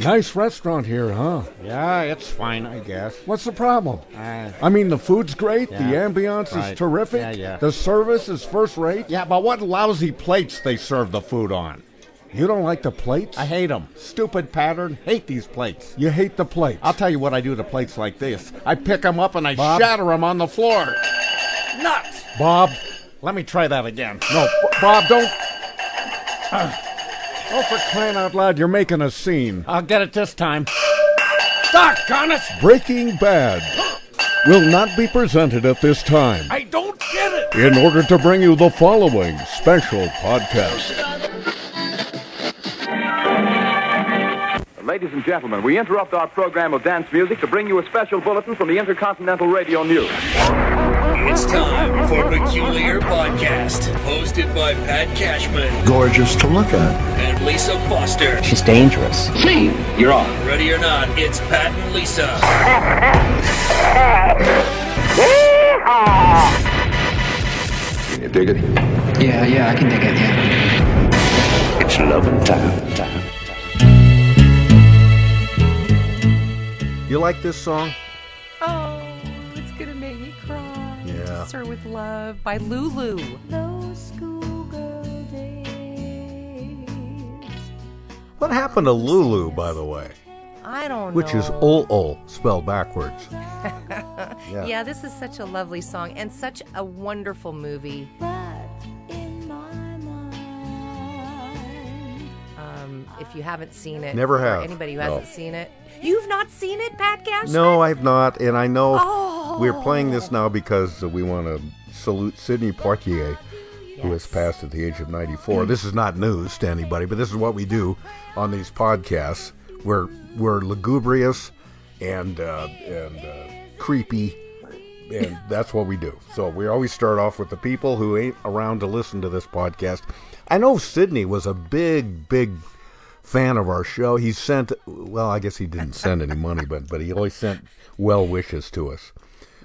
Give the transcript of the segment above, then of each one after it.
Nice restaurant here, huh? Yeah, it's fine, I guess. What's the problem? Uh, I mean, the food's great, the Yeah, ambiance right. is terrific, Yeah, yeah. the service is first rate. yeah, but what lousy plates they serve the food on. You don't like the plates? I hate them. Stupid pattern. Hate these plates. you hate the plates. I'll tell you what I do to plates like this. I pick them up and I Bob? shatter them on the floor. Nuts! Bob, Let me try that again. no, Bob, don't. Oh, for crying out loud, you're making a scene. I'll get it this time. Doggone it! Breaking Bad will not be presented at this time I don't get it! in order to bring you the following special podcast. Ladies and gentlemen, we interrupt our program of dance music to bring you a special bulletin from the Intercontinental Radio News. It's time for Peculiar Podcast, hosted by Pat Cashman gorgeous to look at. and Lisa Foster. She's dangerous. See, You're on. Ready or not, it's Pat and Lisa. Can you dig it? Yeah, yeah, I can dig it, yeah. It's loving time. time. You like this song? Cry. Yeah. To Sir with Love by Lulu. Those schoolgirl days. What happened to Lulu, by the way? I don't know. Which is ol ol spelled backwards. Yeah. Yeah, this is such a lovely song and such a wonderful movie. But in my mind, Um, if you haven't seen it, Never or have. Anybody who No. hasn't seen it, you've not seen it, Pat Cashman? No, I've not, and I know Oh. We're playing this now because we want to salute Sidney Poitier, who has passed at the age of 94. This is not news to anybody, but this is what we do on these podcasts. We're we're lugubrious and uh, and uh, creepy, and that's what we do. So we always start off with the people who ain't around to listen to this podcast. I know Sidney was a big, big fan of our show. He sent, well, I guess he didn't send any money, but but he always sent well wishes to us.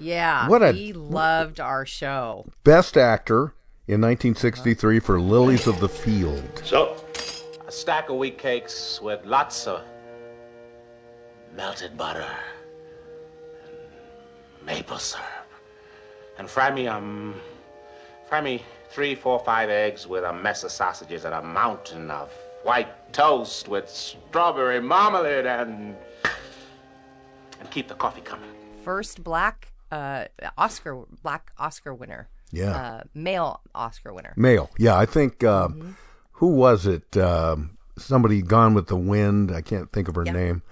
Yeah, What a- he loved our show. Best actor in 1963 for Lilies of the Field. So, a stack of wheat cakes with lots of melted butter and maple syrup. And fry me, um, fry me three, four, five eggs with a mess of sausages and a mountain of white toast with strawberry marmalade and, and keep the coffee coming. First black uh, Oscar, black Oscar winner. Yeah. Uh, male Oscar winner. Male, yeah, I think. Uh, Who was it? Um, somebody Gone with the Wind. I can't think of her Yeah. name.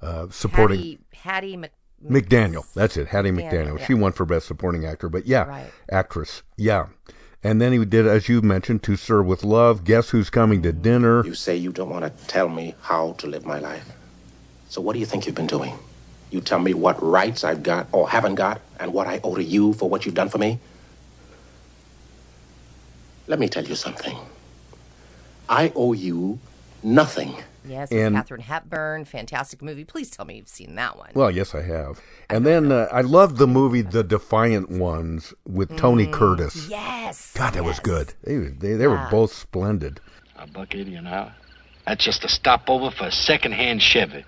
Uh, supporting Hattie, Hattie Mc, McDaniel. That's it. Hattie McDaniel, McDaniel. yeah. She won for best supporting actor, but yeah, Right. actress. Yeah. And then he did, as you mentioned, To Sir with Love. Guess who's coming to dinner? You say you don't want to tell me how to live my life. So what do you think you've been doing? You tell me what rights I've got or haven't got and what I owe to you for what you've done for me? Let me tell you something. I owe you nothing. Yes, And- Katharine Hepburn, fantastic movie. Please tell me you've seen that one. Well, yes, I have. And then uh, I loved the movie The Defiant Ones with Tony Curtis. yes. God, that was good. They, they, they were Yeah. both splendid. A buck eighty an hour? That's just a stopover for a second-hand Chevy.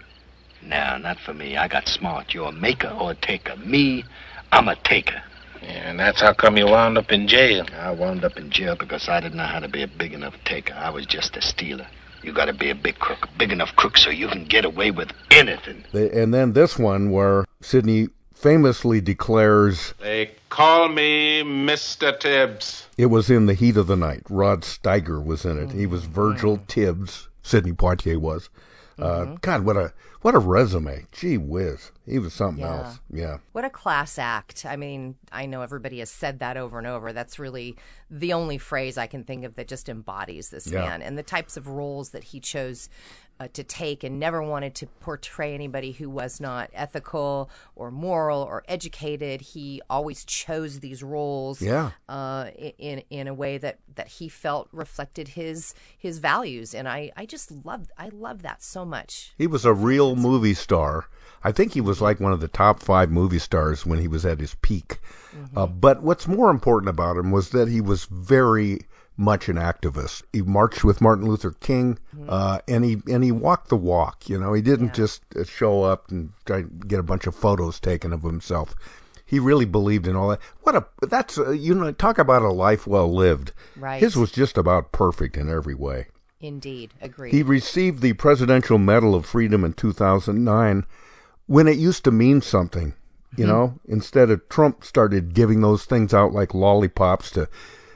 No, not for me. I got smart. You're a maker or a taker. Me, I'm a taker. And that's how come you wound up in jail. I wound up in jail because I didn't know how to be a big enough taker. I was just a stealer. You gotta be a big crook, a big enough crook so you can get away with anything. And then this one where Sidney famously declares They call me Mr. Tibbs. it was in the heat of the night. Rod Steiger was in it. He was Virgil Tibbs. Sidney Poitier was. Uh, God, what a what a resume! Gee whiz, he was something Yeah. else. Yeah. What a class act. I mean, I know everybody has said that over and over. That's really the only phrase I can think of that just embodies this Yeah. man and the types of roles that he chose uh, to take and never wanted to portray anybody who was not ethical or moral or educated. He always chose these roles Yeah. uh, in in a way that, that he felt reflected his his values. And I, I just love I love that so much. He was a real movie star. I think he was like one of the top five movie stars when he was at his peak. Uh, but what's more important about him was that he was very, much an activist. He marched with Martin Luther King, uh, and he and he walked the walk. You know, he didn't just uh, show up and try to get a bunch of photos taken of himself. He really believed in all that. What a that's uh, you know talk about a life well lived. Right. His was just about perfect in every way. Indeed, agreed. He received the Presidential Medal of Freedom in 2009 when it used to mean something. You know, instead of Trump started giving those things out like lollipops to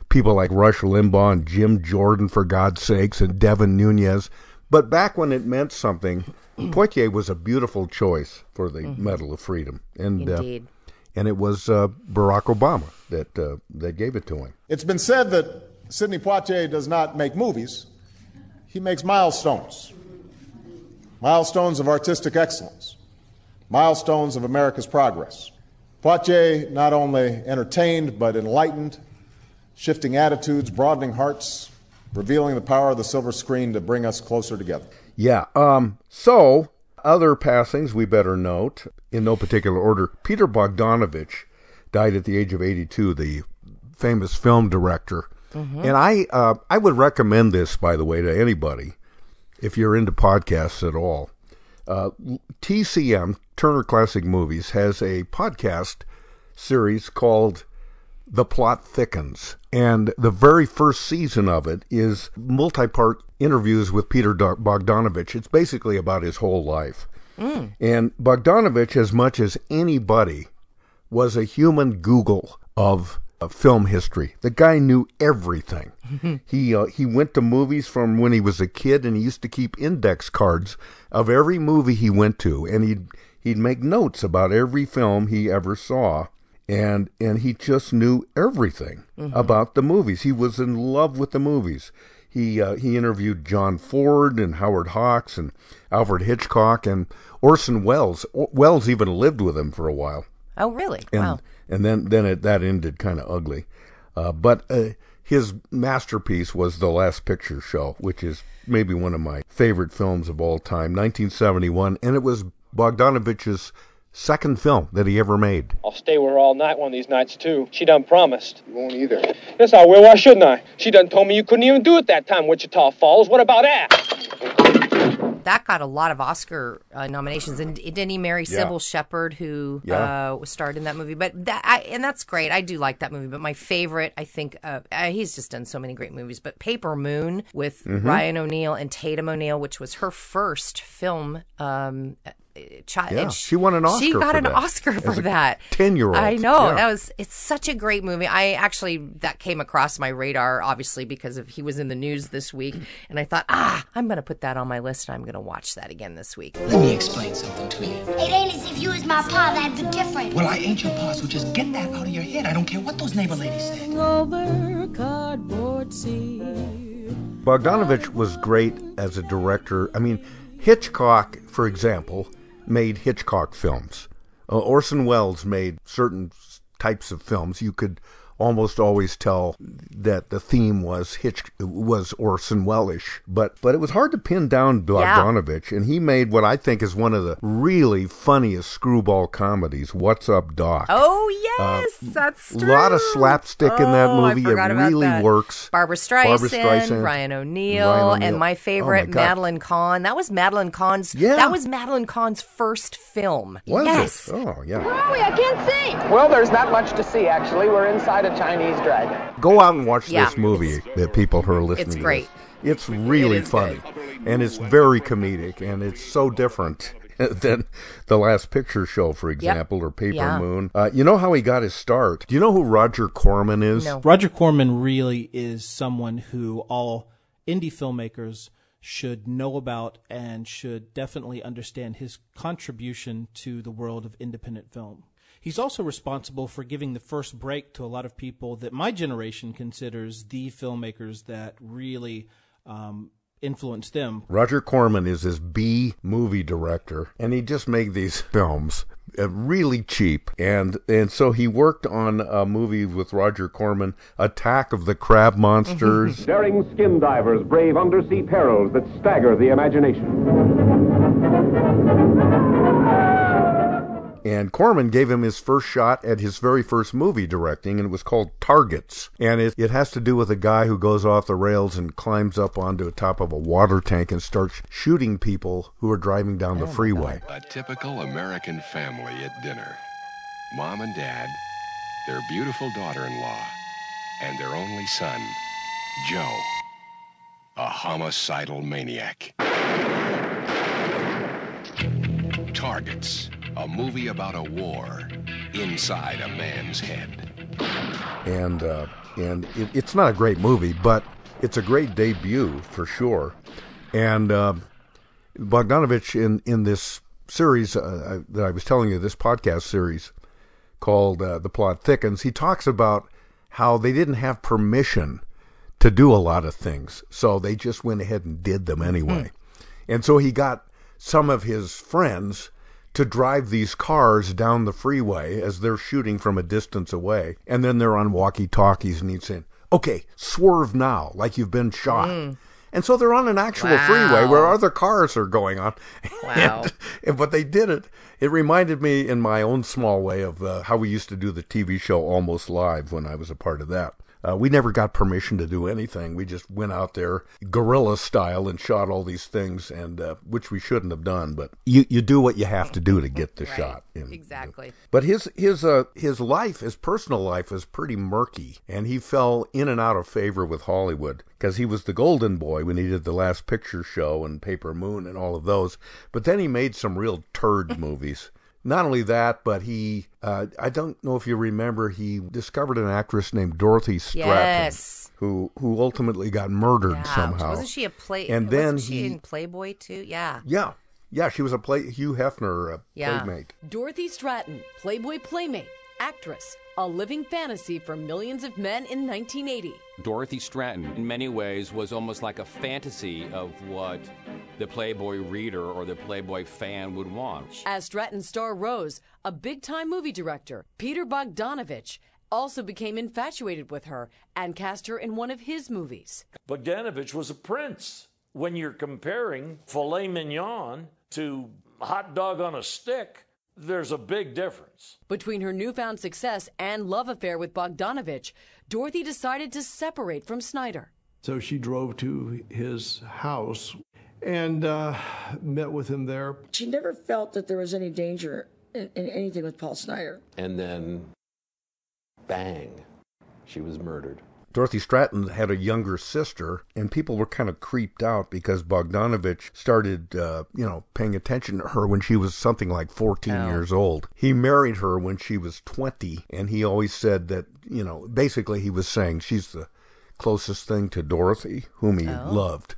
people like Rush Limbaugh and Jim Jordan, for God's sakes, and Devin Nunes. But back when it meant something, Poitier was a beautiful choice for the Medal of Freedom, and Indeed. Uh, and it was uh, Barack Obama that uh, that gave it to him. It's been said that Sidney Poitier does not make movies, he makes milestones. Milestones of artistic excellence, milestones of America's progress. Poitier not only entertained, but enlightened, shifting attitudes, broadening hearts, revealing the power of the silver screen to bring us closer together. Yeah. Um. So other passings we better note in no particular order. Peter Bogdanovich died at the age of 82. The famous film director. And I uh, I would recommend this by the way to anybody if you're into podcasts at all. Uh, TCM Turner Classic Movies has a podcast series called the plot thickens. And the very first season of it is multi part interviews with Peter Bogdanovich. It's basically about his whole life. And Bogdanovich, as much as anybody, was a human Google of uh, film history. The guy knew everything. he uh, he went to movies from when he was a kid, and he used to keep index cards of every movie he went to, and he'd he'd make notes about every film he ever saw, and and he just knew everything about the movies. He was in love with the movies. He uh, he interviewed John Ford and Howard Hawks and Alfred Hitchcock and Orson Welles. O- Welles even lived with him for a while oh, really? and wow. and then then it, that ended kind of ugly. Uh, but uh, his masterpiece was The Last Picture Show, which is maybe one of my favorite films of all time, 1971, and it was Bogdanovich's second film that he ever made. I'll stay with her all night one of these nights, too. She done promised. You won't either. Yes, I will. Why shouldn't I? She done told me you couldn't even do it that time, Wichita Falls. What about that? that got a lot of Oscar uh, nominations, and didn't he marry Yeah. Cybill Shepherd, who Yeah. uh, was starred in that movie? But that, I, and that's great. I do like that movie. But my favorite, I think, uh, uh, he's just done so many great movies. But Paper Moon with Mm-hmm. Ryan O'Neal and Tatum O'Neal, which was her first film. Um, child, Yeah, and she won an She Oscar got for an that. Oscar for As a that. 10-year-old, I know yeah. that was. It's such a great movie. I actually that came across my radar, obviously because of he was in the news this week, and I thought, ah, I'm going to put that on my list, and I'm going to watch that again this week. Let me explain something to you. It ain't as if you was my pa, that'd be different. Well, I ain't your pa, so just get that out of your head. I don't care what those neighbor ladies say. Over cardboard sea. Bogdanovich was great as a director. I mean, Hitchcock, for example, made Hitchcock films. Uh, Orson Welles made certain types of films. You could almost always tell that the theme was Hitch was Orson Welles-ish, but but it was hard to pin down Bogdanovich, and he made what I think is one of the really funniest screwball comedies. What's Up, Doc? Oh uh, yes, that's A lot of slapstick in that Oh, I movie. It about really that. works. Barbra Streisand, Barbra Streisand, Ryan O'Neal, Ryan O'Neal. and my Oh, favorite my Madeline Kahn. That was Madeline Kahn's. Yeah. that was Madeline Kahn's first film. Was yes. it? Oh, yeah. Where are we? I can't see. Well, there's not much to see, actually. We're inside a Chinese dragon. Go out and watch Yeah, this movie that people who are listening it's to great. this. It's really It is funny. And it's very comedic and it's so different than the last picture show, for example, or Paper Yeah. Moon. Uh, you know how he got his start? Do you know who Roger Corman is? No. Roger Corman really is someone who all indie filmmakers should know about and should definitely understand his contribution to the world of independent film. He's also responsible for giving the first break to a lot of people that my generation considers the filmmakers that really um, influenced them. Roger Corman is this B movie director, and he just made these films uh, really cheap. And and so he worked on a movie with Roger Corman, Attack of the Crab Monsters. Daring skin divers brave undersea perils that stagger the imagination. And Corman gave him his first shot at his very first movie directing, and it was called Targets. And it, it has to do with a guy who goes off the rails and climbs up onto the top of a water tank and starts shooting people who are driving down the oh freeway. A typical American family at dinner. Mom and dad, their beautiful daughter in law, and their only son, Joe, a homicidal maniac. Targets, a movie about a war inside a man's head. and uh, and it, it's not a great movie, but it's a great debut for sure. And uh, Bogdanovich in in this series uh, that I was telling you, this podcast series called uh, "The Plot Thickens," he talks about how they didn't have permission to do a lot of things, so they just went ahead and did them anyway. And so he got some of his friends to drive these cars down the freeway as they're shooting from a distance away. And then they're on walkie talkies and he's saying, okay, swerve now, like you've been shot. And so they're on an actual Wow. freeway where other cars are going on. Wow. And, and- but they did it. It reminded me in my own small way of uh, how we used to do the TV show Almost Live when I was a part of that. Uh, we never got permission to do anything. We just went out there guerrilla style and shot all these things, and uh, which we shouldn't have done. But you you do what you have to do to get the shot. And- Exactly. but his his uh his life, his personal life, was pretty murky, and he fell in and out of favor with Hollywood because he was the golden boy when he did the Last Picture Show and Paper Moon and all of those. But then he made some real turd movies. Not only that, but he uh, I don't know if you remember he discovered an actress named Dorothy Stratton Yes. who who ultimately got murdered Yeah. somehow. Wasn't she a play? And then wasn't she he in Playboy too? Yeah. yeah yeah she was a play Hugh Hefner uh, Yeah. playmate. Dorothy Stratton, Playboy playmate, actress, a living fantasy for millions of men in 1980. Dorothy Stratton, in many ways, was almost like a fantasy of what the Playboy reader or the Playboy fan would want. As Stratton's star rose, a big time movie director, Peter Bogdanovich, also became infatuated with her and cast her in one of his movies. Bogdanovich was a prince. When you're comparing filet mignon to hot dog on a stick, there's a big difference. Between her newfound success and love affair with Bogdanovich, Dorothy decided to separate from Snider. So she drove to his house and uh, met with him there. She never felt that there was any danger in, in anything with Paul Snider. And then, bang, she was murdered. Dorothy Stratton had a younger sister, and people were kind of creeped out because Bogdanovich started, uh, you know, paying attention to her when she was something like 14 Oh. years old. He married her when she was 20, and he always said that, you know, basically he was saying she's the closest thing to Dorothy, whom he Oh. loved,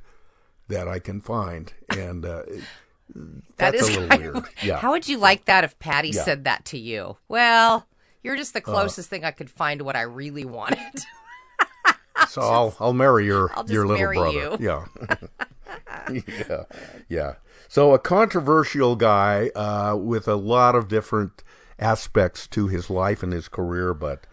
that I can find. And uh, That that's is a little weird. of- Yeah. How would you like that if Patty Yeah. said that to you? Well, you're just the Uh, closest thing I could find to what I really wanted. So I'll I'll marry your I'll just your little marry brother. you. Yeah. yeah. Yeah. So a controversial guy uh, with a lot of different aspects to his life and his career, but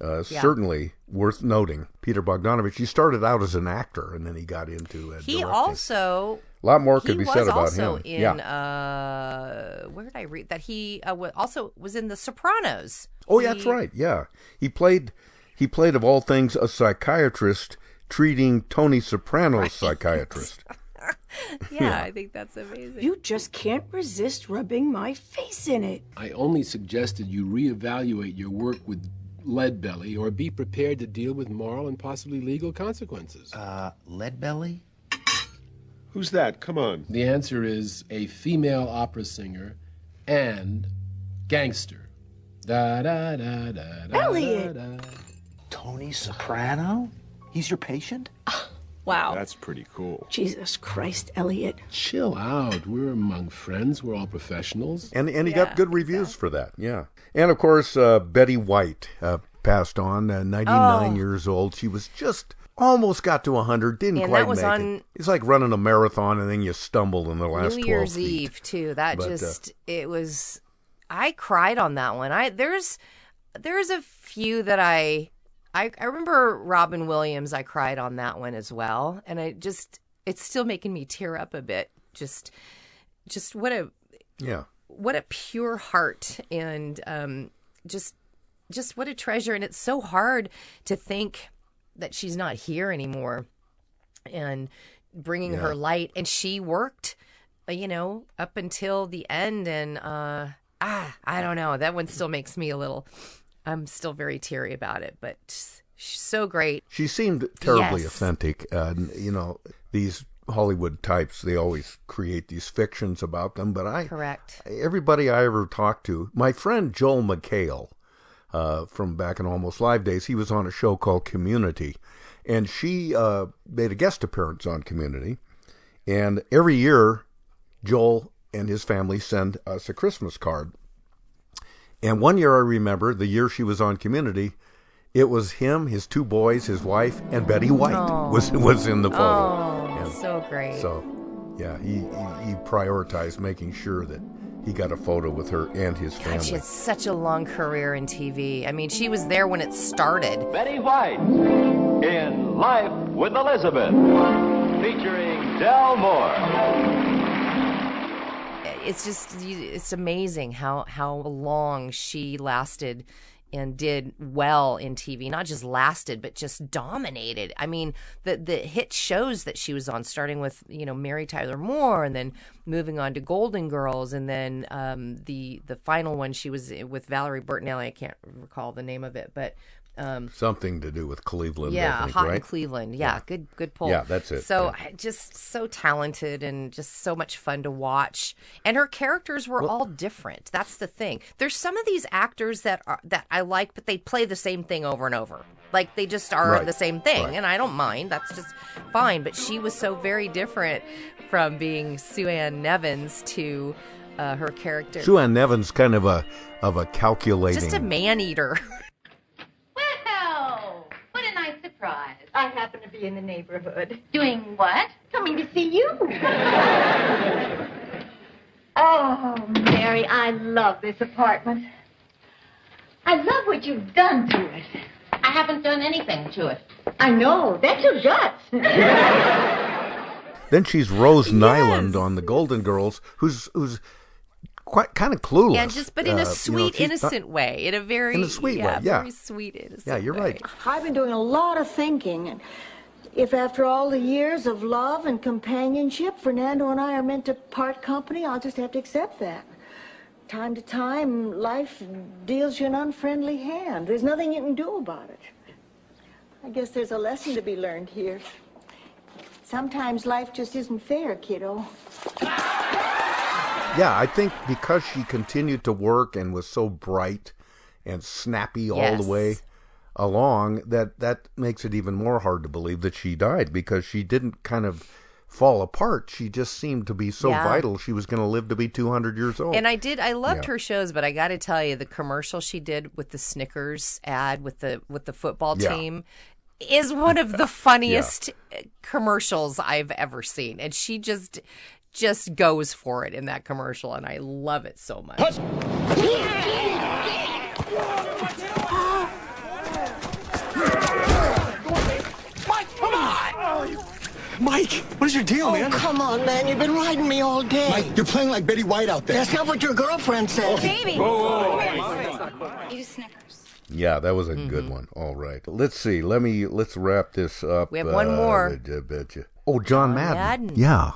uh, Yeah. certainly worth noting. Peter Bogdanovich. He started out as an actor, and then he got into uh, he directing. also A lot more could be was said about also him. in yeah. uh where did I read that he uh, wa- also was in The Sopranos. Oh, yeah, that's right. Yeah, he played. He played of all things a psychiatrist treating Tony Soprano's psychiatrist. Yeah, Yeah. I think that's amazing. You just can't resist rubbing my face in it. I only suggested you reevaluate your work with lead belly or be prepared to deal with moral and possibly legal consequences. Uh, lead belly? Who's that? Come on. The answer is a female opera singer and gangster. Da da da da da. Elliot! da, da. Tony Soprano? He's your patient? Wow. That's pretty cool. Jesus Christ, Elliot. Chill out. We're among friends. We're all professionals. and and he got good reviews for that. Yeah, and of course uh, Betty White uh, passed on, uh, ninety nine Oh. years old. She was just almost got to hundred, didn't And quite make on- it. It's like running a marathon and then you stumble in the last New 12 Year's feet. Eve too. That But, uh, just it was. I cried on that one. I there's there's a few that I I I remember Robin Williams. I cried on that one as well, and I just it's still making me tear up a bit. Just just what a Yeah. What a pure heart and um, just just what a treasure. And it's so hard to think that she's not here anymore and bringing Yeah. her light. And she worked, uh, you know, up until the end. And uh, ah, I don't know. That one still makes me a little. I'm still very teary about it, but she's so great. She seemed terribly Yes. authentic. Uh, you know, these Hollywood types, they always create these fictions about them. But I, Correct. everybody I ever talked to, my friend Joel McHale uh, from back in Almost Live days, he was on a show called Community. And she uh, made a guest appearance on Community. And every year, Joel and his family send us a Christmas card. And one year I remember, the year she was on Community, it was him, his two boys, his wife, and Betty White was was in the photo. Oh, so great. So, yeah, he, he he prioritized making sure that he got a photo with her and his God, family. she had such a long career in TV. I mean, she was there when it started. Betty White in Life with Elizabeth, featuring Del Moore. It's just it's amazing how how long she lasted and did well in TV. Not just lasted, but just dominated. I mean, the the hit shows that she was on, starting with you know Mary Tyler Moore, and then moving on to Golden Girls, and then um, the the final one she was with Valerie Bertinelli. I can't recall the name of it, but. Um, Something to do with Cleveland, yeah, think, hot in? Cleveland. Yeah, good good pull. Yeah, that's it, So yeah. Just so talented and just so much fun to watch. And her characters were all different. That's the thing. There's some of these actors that are that I like, but they play the same thing over and over. Like they just are Right, the same thing, right. and I don't mind. That's just fine. But she was so very different from being Sue Ann Nivens to uh, her character. Sue Ann Nivens kind of a of a calculating. just a man eater. I happen to be in the neighborhood. Doing what? Coming to see you. oh, Mary, I love this apartment. I love what you've done to it. I haven't done anything to it. I know. That's your guts. Then she's Rose Nylund on the Golden Girls, who's who's quite kind of clueless. Yeah, just but in Uh, a know, sweet, she's not- innocent way. In a very In a sweet yeah, way, yeah. very sweet, innocent. Yeah, you're right. I've been doing a lot of thinking, and if after all the years of love and companionship, Fernando and I are meant to part company, I'll just have to accept that. Time to time, life deals you an unfriendly hand. There's nothing you can do about it. I guess there's a lesson to be learned here. Sometimes life just isn't fair, kiddo. Yeah, I think because she continued to work and was so bright and snappy all the way along, that that makes it even more hard to believe that she died because she didn't kind of fall apart. She just seemed to be so Yeah. vital. She was going to live to be 200 years old. And I did. I loved Yeah. her shows, but I got to tell you, the commercial she did with the Snickers ad with the with the football Yeah. team is one of the funniest commercials I've ever seen, and she just just goes for it in that commercial, and I love it so much. Mike, come on! Mike, what is your deal, Oh, man? come on, man. You've been riding me all day. Mike, you're playing like Betty White out there. That's not what your girlfriend said. Baby. Eat a Snickers. Yeah, that was a Mm-hmm. good one. All right, let's see. Let me let's wrap this up. We have one uh, more. I bet you. Oh, John, Madden. Madden. Yeah.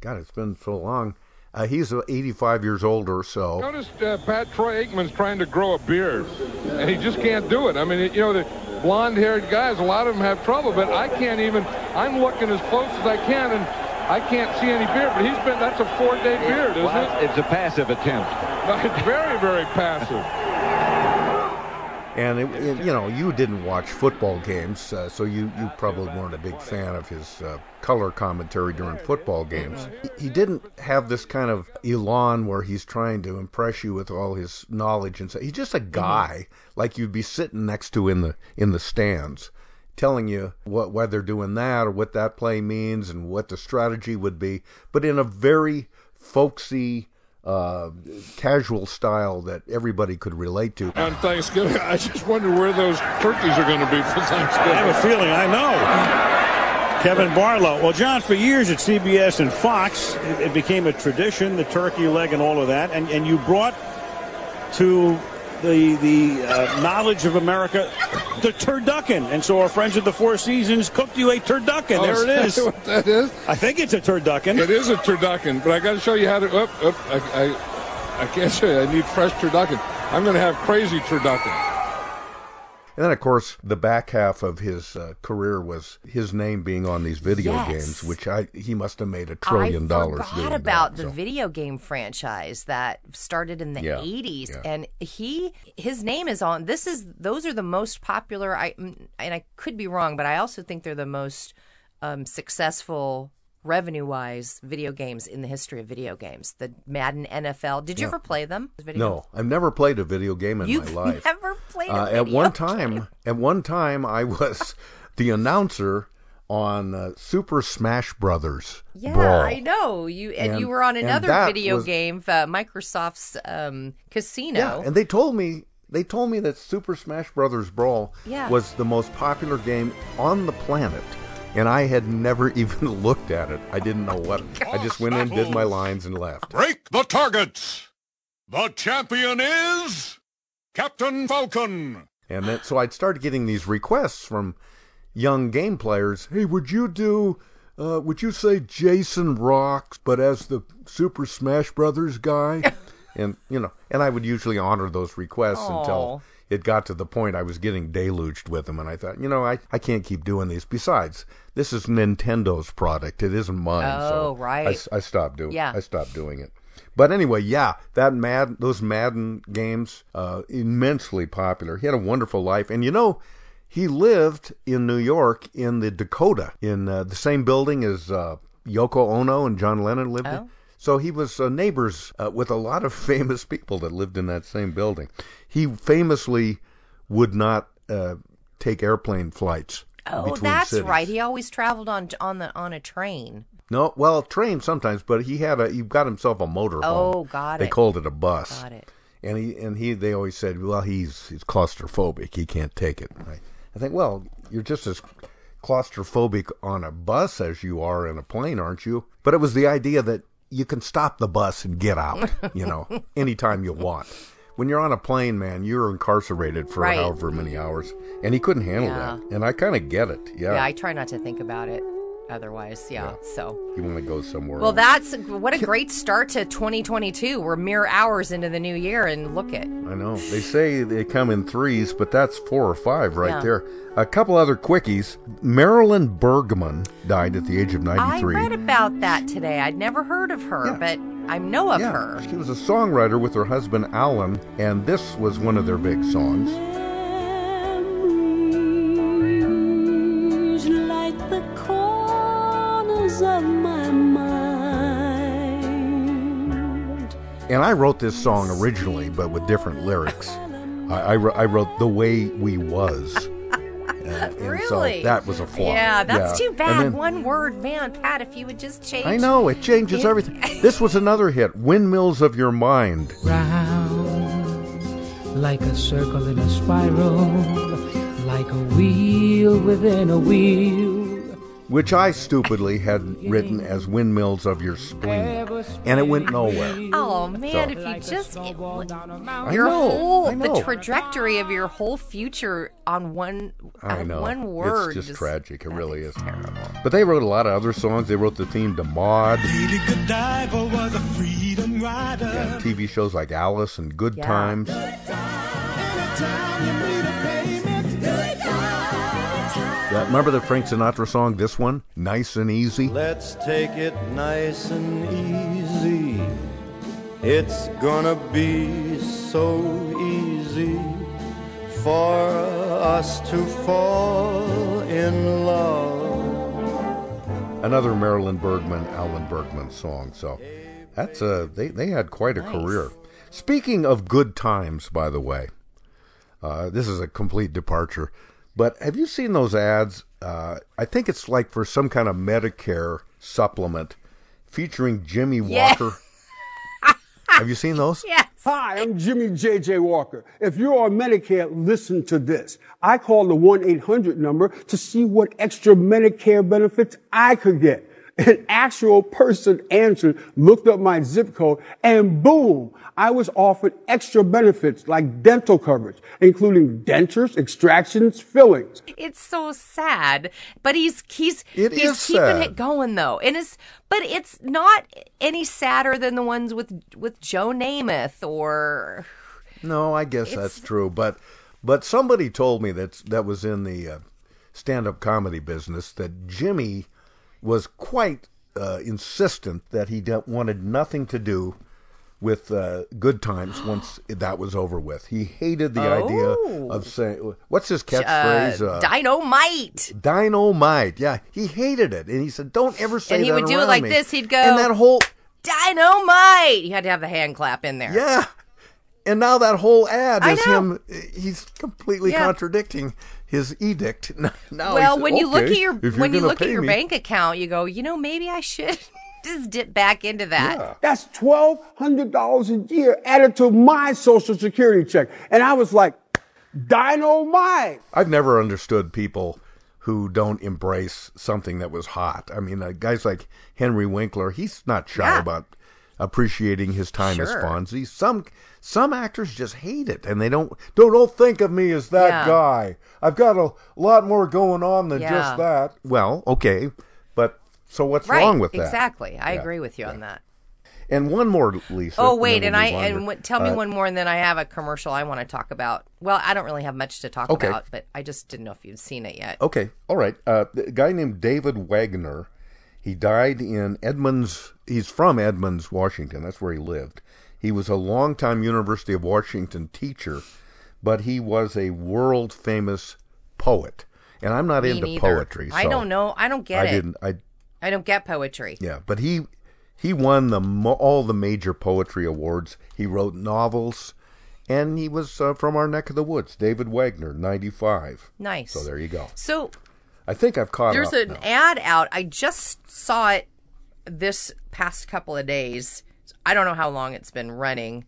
God, it's been so long. Uh, he's uh, 85 years old or so. Noticed uh, Pat Troy Aikman's trying to grow a beard, and he just can't do it. I mean, you know, the blonde-haired guys, a lot of them have trouble, but I can't even. I'm looking as close as I can, and I can't see any beard. But he's been. That's a four-day beard, isn't it? It's a passive attempt. It's very, very passive. And it, it- you know, you didn't watch football games, uh, so you, you probably weren't a big fan of his uh, color commentary during football games. He, didn't have this kind of elan where he's trying to impress you with all his knowledge and so he's just a guy like you'd be sitting next to in the in the stands, telling you what why they're doing that or what that play means and what the strategy would be, but in a very folksy. Uh, casual style that everybody could relate to. On Thanksgiving, I just wonder where those turkeys are going to be for Thanksgiving. I have a feeling I know. Kevin Barlow. Well, John, for years at CBS and Fox, it, it became a tradition, the turkey leg and all of that, and, and you brought to the the uh, knowledge of America the turducken. And so our friends at the Four Seasons cooked you a turducken. Oh, there it is that what that is? I think it's a turducken. It is a turducken, but I got to show you how to. Up, up, I, I, I can't show you. I need fresh turducken. I'm going to have crazy turducken. And then, of course, the back half of his uh, career was his name being on these video Yes. games, which I he must have made a trillion I dollars forgot doing about that, the so. video game franchise that started in the Yeah, 80s yeah. and he his name is on this is those are the most popular I mm, and I could be wrong but I also think they're the most um, successful revenue wise video games in the history of video games the Madden NFL did you ever play them No, I've never played a video game in You've my life. never played uh, At one time, at one time, I was the announcer on uh, Super Smash Brothers Yeah, Brawl. I know you, and, And- you were on another video was- game, uh, Microsoft's um, Casino. Yeah, and they told me they told me that Super Smash Brothers Brawl Yeah. was the most popular game on the planet. And I had never even looked at it. I didn't know what. I just went in, did my lines, and left. Break the targets. The champion is Captain Falcon. And then, so I'd start getting these requests from young game players. Hey, would you do? Uh, would you say Jason rocks, but as the Super Smash Brothers guy? and you know, and I would usually honor those requests Aw. until it got to the point I was getting deluged with them, and I thought, you know, I I can't keep doing these. Besides, this is Nintendo's product; it isn't mine. Oh, so right. I I, stopped doing. Yeah. I stopped doing it. But anyway, yeah, that Mad those Madden games uh, immensely popular. He had a wonderful life, and you know, he lived in New York in the Dakota in uh, the same building as uh, Yoko Ono and John Lennon lived in. So he was uh, neighbors uh, with a lot of famous people that lived in that same building. He famously would not uh, take airplane flights. Oh, that's cities. right. He always traveled on on the on a train. No, well, train sometimes, but he had a he got himself a motor. Oh, got They it. called it a bus. Got it. And he and he they always said, well, he's he's claustrophobic. He can't take it. I, I think, well, you're just as claustrophobic on a bus as you are in a plane, aren't you? But it was the idea that you can stop the bus and get out, you know, anytime you want. When you're on a plane, man, you're incarcerated for Right. however many hours, and he couldn't handle Yeah. that. And I kind of get it. Yeah. Yeah. I try not to think about it. Otherwise, yeah. So. you want to go somewhere. Well, else. that's what a great start to 2022. We're mere hours into the new year, and look at I know. They say they come in threes, but that's four or five right Yeah. there. A couple other quickies. Marilyn Bergman died at the age of 93. I read about that today. I'd never heard of her, but I know of yeah, her. she was a songwriter with her husband Alan, and this was one of their big songs. Of my mind. And I wrote this song originally, but with different lyrics. I, I, I wrote "The Way We Was." Uh, and so Really? that was a flaw. Yeah, that's Yeah. too bad. Then- One word, man, Pat. If you would just change. I know it changes It- everything. This was another hit, "Windmills of Your Mind." round like a circle in a spiral, like a wheel within a wheel. Which I stupidly had written as windmills of your spleen, and it went nowhere. Oh man, So- if you just I your know, whole I know. the trajectory of your whole future on one I on know. one word. It's just tragic. It really is. Terrible. But they wrote a lot of other songs. They wrote the theme to Maude. Godiva was a freedom rider. And TV shows like Alice and Good Yeah. Times. Yeah, remember the Frank Sinatra song, this one? Nice and Easy? Let's take it nice and easy. It's gonna be so easy for us to fall in love. Another Marilyn Bergman, Alan Bergman song. So that's a, they, they had quite a career. Speaking of good times, by the way, uh, this is a complete departure. But have you seen those ads? Uh, I think it's like for some kind of Medicare supplement featuring Jimmy Yeah. Walker. Have you seen those? Yes. Hi, I'm Jimmy J.J. Walker. If you're on Medicare, listen to this. I called the 1-800 number to see what extra Medicare benefits I could get. An actual person answered, looked up my zip code, and boom, I was offered extra benefits like dental coverage, including dentures, extractions, fillings. It's so sad, but he's he's It he's is keeping sad. it going though, and it's but it's not any sadder than the ones with with Joe Namath or No, I guess It's- that's true. But but somebody told me that that was in the uh, stand-up comedy business that Jimmy was quite uh, insistent that he wanted nothing to do with uh, good times once that was over with. He hated the idea Oh. of saying what's his catchphrase? uh, catchphrase? dynamite. Dynamite. Yeah, he hated it, and he said, "Don't ever say that. And he that would do it like me." this. He'd go and that whole dynamite. You had to have the hand clap in there. Yeah. And now that whole ad is him. He's completely Yeah. contradicting his edict. Now well, he's, when you look at your when you look at your me." bank account, you go, you know, maybe I should just dip back into that. That's $1,200 a year added to my social security check. And I was like, dynamite. I've never understood people who don't embrace something that was hot. I mean, uh, guys like Henry Winkler, he's not shy Yeah. about appreciating his time as Fonzie. Some some actors just hate it, and they don't don't don't think of me as that Yeah. guy. I've got a lot more going on than Yeah. just that. Well, okay, but so what's right. wrong with that? Exactly. I Yeah. agree with you on that. And one more, Lisa. Oh wait, and I and w- tell me uh, one more, and then I have a commercial I want to talk about. Well, I don't really have much to talk Okay. about, but I just didn't know if you'd seen it yet. Okay, all right. Uh, the guy named David Wagner. He died in Edmonds. He's from Edmonds, Washington. That's where he lived. He was a longtime University of Washington teacher, but he was a world famous poet. And I'm not Me into neither. poetry. I don't know. I don't get I it. didn't. I I don't get poetry. yeah, but he he won the all the major poetry awards. He wrote novels, and he was uh, from our neck of the woods. David Wagoner, ninety five. Nice. So there you go. So I think I've caught there's an now. ad out. I just saw it this past couple of days. I don't know how long it's been running,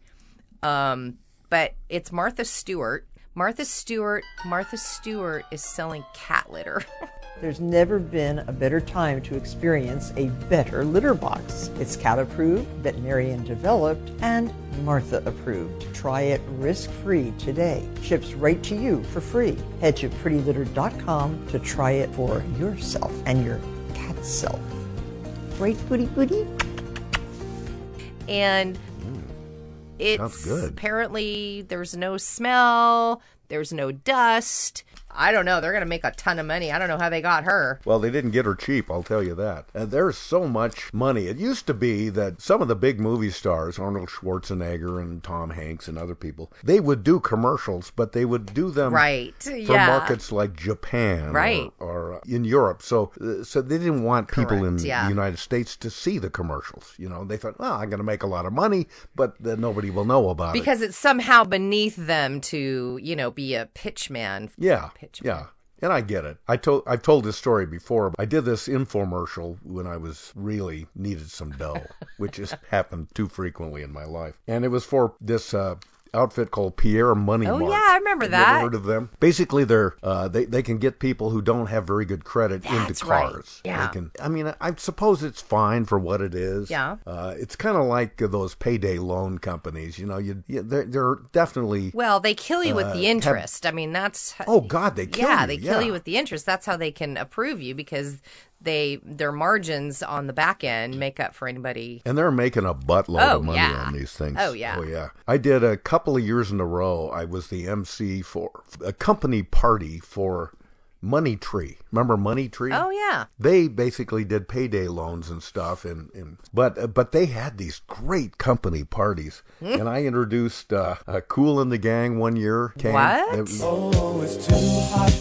um, but it's Martha Stewart. Martha Stewart. Martha Stewart is selling cat litter. There's never been a better time to experience a better litter box. It's cat approved, veterinarian developed, and Martha approved. Try it risk free today. Ships right to you for free. Head to prettylitter.com to try it for yourself and your cat self. Right, booty booty? and mm, it's Sounds good. apparently there's no smell, there's no dust. I don't know. They're going to make a ton of money. I don't know how they got her. Well, they didn't get her cheap, I'll tell you that. And there's so much money. It used to be that some of the big movie stars, Arnold Schwarzenegger and Tom Hanks and other people, they would do commercials, but they would do them Right, for yeah. markets like Japan Right. or, or uh, in Europe. So, uh, so they didn't want people in yeah. the United States to see the commercials. You know, they thought, well, I'm going to make a lot of money, but then nobody will know about it. Because it's somehow beneath them to, you know, be a pitchman. Yeah, yeah, and I get it. I told I've told this story before. I did this infomercial when I was really needed some dough, which has happened too frequently in my life, and it was for this uh, outfit called Pierre Money Oh, Mart. yeah, I remember Have you that. heard of them? Basically, they're uh, they they can get people who don't have very good credit into That's right. cars. Yeah. They can. I mean, I suppose it's fine for what it is. Yeah. Uh, it's kind of like those payday loan companies. You know, you, you they're, they're definitely Well, they kill you with uh, the have- interest. I mean, that's Oh God, they kill yeah, you, they kill you with the interest. That's how they can approve you because they their margins on the back end make up for anybody. And they're making a buttload Oh, of money yeah. on these things. Oh, yeah. Oh yeah. I did a couple of years in a row. I was the MC for a company party for Money Tree. Remember Money Tree? Oh yeah. They basically did payday loans and stuff, and, and but uh, but they had these great company parties, Hmm. and I introduced uh, uh, Kool and the Gang one year. Came. What? It Oh, it's too hot,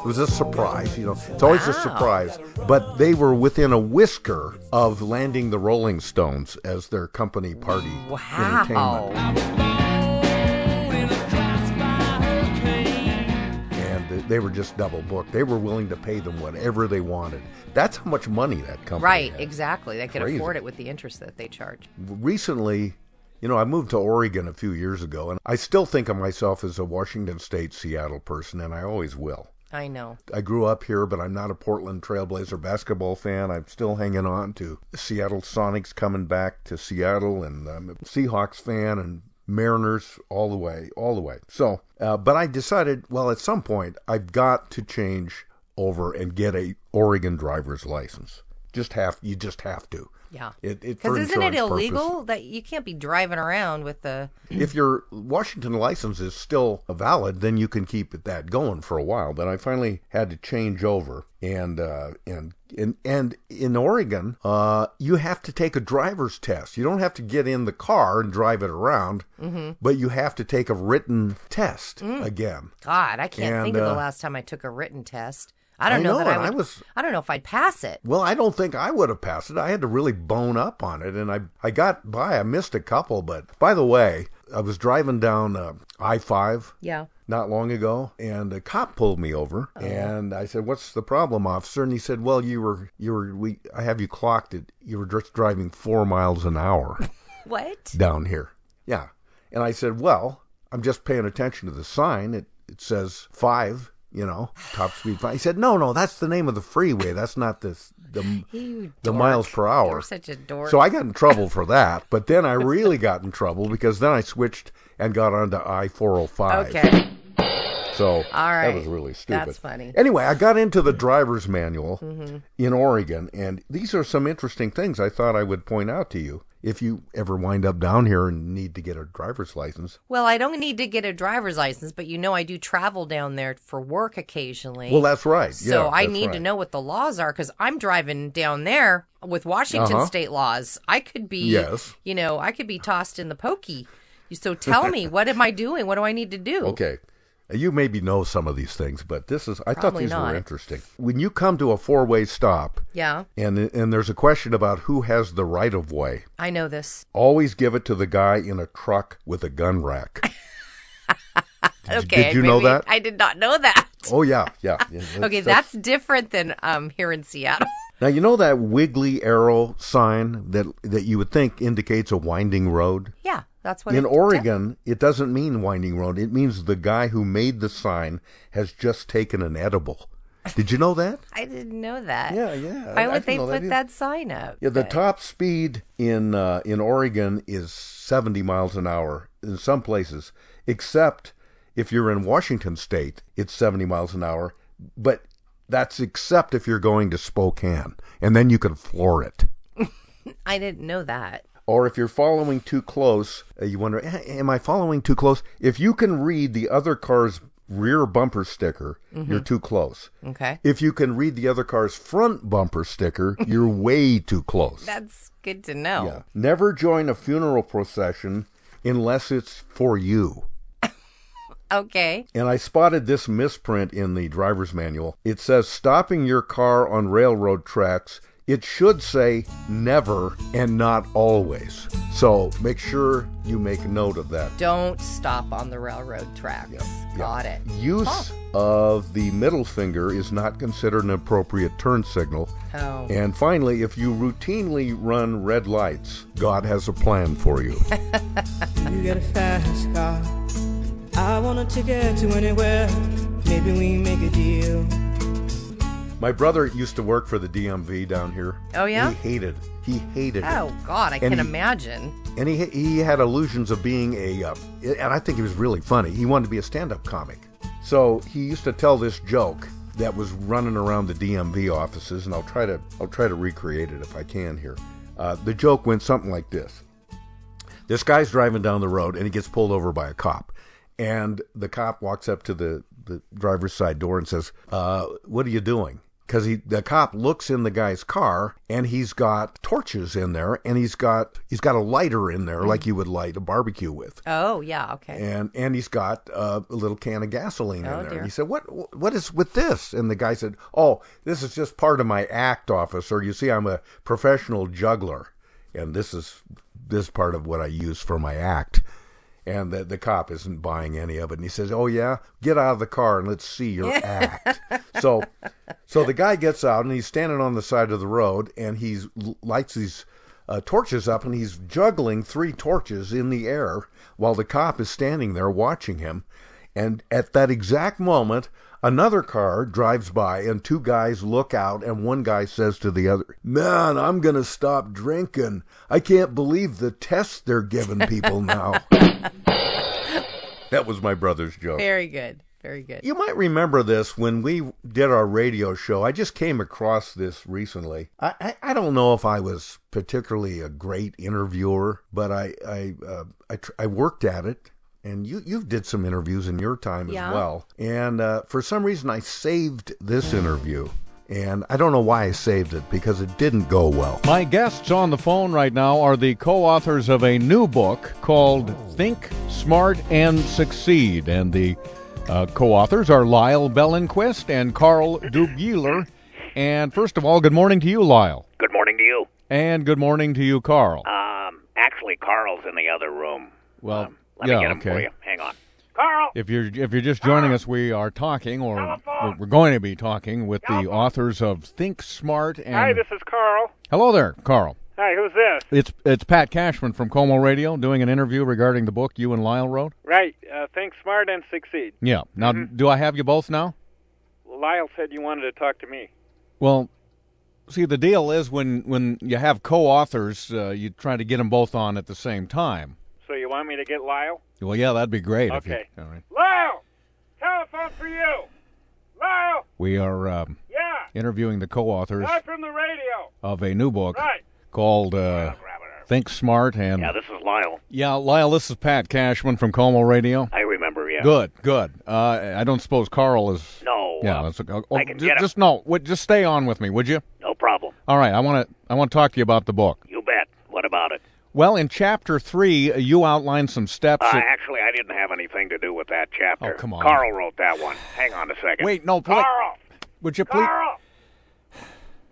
It was a surprise, you know. It's always a surprise. But they were within a whisker of landing the Rolling Stones as their company party entertainment. And uh, they were just double booked. They were willing to pay them whatever they wanted. That's how much money that company Right, had. exactly. They could Crazy. afford it with the interest that they charge. recently, you know, I moved to Oregon a few years ago, and I still think of myself as a Washington State, Seattle person, and I always will. I know. I grew up here, but I'm not a Portland Trailblazer basketball fan. I'm still hanging on to Seattle Sonics coming back to Seattle, and I'm a Seahawks fan and Mariners all the way, all the way. So, uh, but I decided, well, at some point, I've got to change over and get a Oregon driver's license. Just have you just have to. Yeah. It, Because isn't it illegal that you can't be driving around with the? if your Washington license is still valid, then you can keep it that going for a while. But I finally had to change over, and uh, and and and in Oregon, uh, you have to take a driver's test. You don't have to get in the car and drive it around, Mhm. but you have to take a written test Mm. again. God, I can't And, think of the uh, last time I took a written test. I don't I know, know, that I and I was- I don't know if I'd pass it. Well, I don't think I would have passed it. I had to really bone up on it, and I I got by. I missed a couple, but by the way, I was driving down uh, I five. Yeah. Not long ago, and a cop pulled me over, and I said, "What's the problem, officer?" And he said, "Well, you were you were we I have you clocked it. You were just driving four miles an hour What? down here." Yeah, and I said, "Well, I'm just paying attention to the sign. It it says five, you know, top speed five. He said, "No, no, that's the name of the freeway. That's not the the You the dork. miles per hour." You're such a dork. So I got in trouble for that, but then I really got in trouble because then I switched and got onto I four hundred five. Okay. So All right. that was really stupid. That's funny. Anyway, I got into the driver's manual Mhm. in Oregon, and these are some interesting things I thought I would point out to you if you ever wind up down here and need to get a driver's license. Well, I don't need to get a driver's license, but you know I do travel down there for work occasionally. Well, that's right. So Yeah, I need to know what the laws are because I'm driving down there with Washington Uh-huh. state laws. I could be, Yes. you know, I could be tossed in the pokey. So tell me, what am I doing? What do I need to do? Okay. You maybe know some of these things, but this is I thought these not. were interesting. When you come to a four-way stop, Yeah, and and there's a question about who has the right of way, I know this. always give it to the guy in a truck with a gun rack. Did, okay, did you know that? I did not know that. Oh yeah, yeah. yeah okay, that's different than um here in Seattle. now you know that wiggly arrow sign that that you would think indicates a winding road. yeah, that's what In Oregon, it doesn't mean winding road. It means the guy who made the sign has just taken an edible. Did you know that? I didn't know that. Yeah, yeah. Why I would they put that that, sign up? Yeah, the top speed in uh, in Oregon is 70 miles an hour in some places, except if you're in Washington State, it's 70 miles an hour. But that's except if you're going to Spokane, and then you can floor it. I didn't know that. Or if you're following too close, uh, you wonder, "Eh, am I following too close? If you can read the other car's rear bumper sticker, you're Mhm. too close. Okay. If you can read the other car's front bumper sticker, you're way too close. That's good to know. Yeah. Never join a funeral procession unless it's for you. Okay. And I spotted this misprint in the driver's manual. It says stopping your car on railroad tracks. It should say never and not always. So make sure you make note of that. Don't stop on the railroad tracks. Got it. Use of the middle finger is not considered an appropriate turn signal. Oh. And finally, if you routinely run red lights, God has a plan for you. You get a fast car. I want a ticket to anywhere. Maybe we make a deal. My brother used to work for the DMV down here. Oh, yeah? He hated. He hated it. Oh God, I And can he- imagine. And he he had illusions of being a, uh, and I think he was really funny. He wanted to be a stand-up comic. So he used to tell this joke that was running around the DMV offices, and I'll try to I'll try to recreate it if I can here. Uh, the joke went something like this: This guy's driving down the road, and he gets pulled over by a cop, and the cop walks up to the the driver's side door and says, uh, "What are you doing?" Because he the cop looks in the guy's car and he's got torches in there and he's got he's got a lighter in there like you would light a barbecue with. Oh yeah, okay. and and he's got uh, a little can of gasoline Oh, in there dear. and he said what what is with this? And the guy said oh this is just part of my act officer. You see i'm a professional juggler. And this is this part of what i use for my act And the, the cop isn't buying any of it. And he says, Oh, yeah? Get out of the car and let's see your act. So, so the guy gets out and he's standing on the side of the road and he lights these uh, torches up and he's juggling three torches in the air while the cop is standing there watching him. And at that exact moment, another car drives by and two guys look out and one guy says to the other, Man, I'm going to stop drinking. I can't believe the tests they're giving people now. that was my brother's joke. Very good. Very good. You might remember this when we did our radio show. I just came across this recently. I, I, I don't know if I was particularly a great interviewer, but I I uh, I, tr- I worked at it. And you you've did some interviews in your time Yeah. as well. And uh, for some reason, I saved this interview. And I don't know why I saved it because it didn't go well. My guests on the phone right now are the co authors of a new book called Think Smart and Succeed. And the uh, co authors are Lyle Bellenquist and Carl Dugieler. And first of all, good morning to you, Lyle. Good morning to you. And good morning to you, Carl. Um, actually, Carl's in the other room. Well, Let yeah, me get him okay. for you. Hang on. Carl. If you're if you're just joining us, we are talking, or we're- we're going to be talking with the authors of Think Smart and. Hi, this is Carl. Hello there, Carl. Hi, who's this? It's it's Pat Cashman from KOMO Radio doing an interview regarding the book you and Lyle wrote. Right. Uh, think smart and succeed. Yeah. Now, Mm-hmm. do I have you both now? Lyle said you wanted to talk to me. Well, see, the deal is when when you have co-authors, uh, you try to get them both on at the same time. So you want me to get Lyle? Well, yeah, that'd be great. if you- Okay. all right. Lyle! Telephone for you! Lyle! We are um, Yeah! interviewing the co-authors Live from the radio! of a new book Right. called uh, Think Smart and. Yeah, this is Lyle. Yeah, Lyle, this is Pat Cashman from KOMO Radio. I remember, yeah. Good, good. Uh, I don't suppose Carl is. No. Yeah, uh, that's okay. Oh, I can ju- get him. just no. Wait, just stay on with me, would you? No problem. All right. I want to. I want to talk to you about the book. You bet. What about it? Well, in chapter three, uh, you outline some steps. Uh, that- actually, I didn't have anything to do with that chapter. Oh, come on. Carl wrote that one. Hang on a second. Wait, no, please. Carl! would you please? Carl!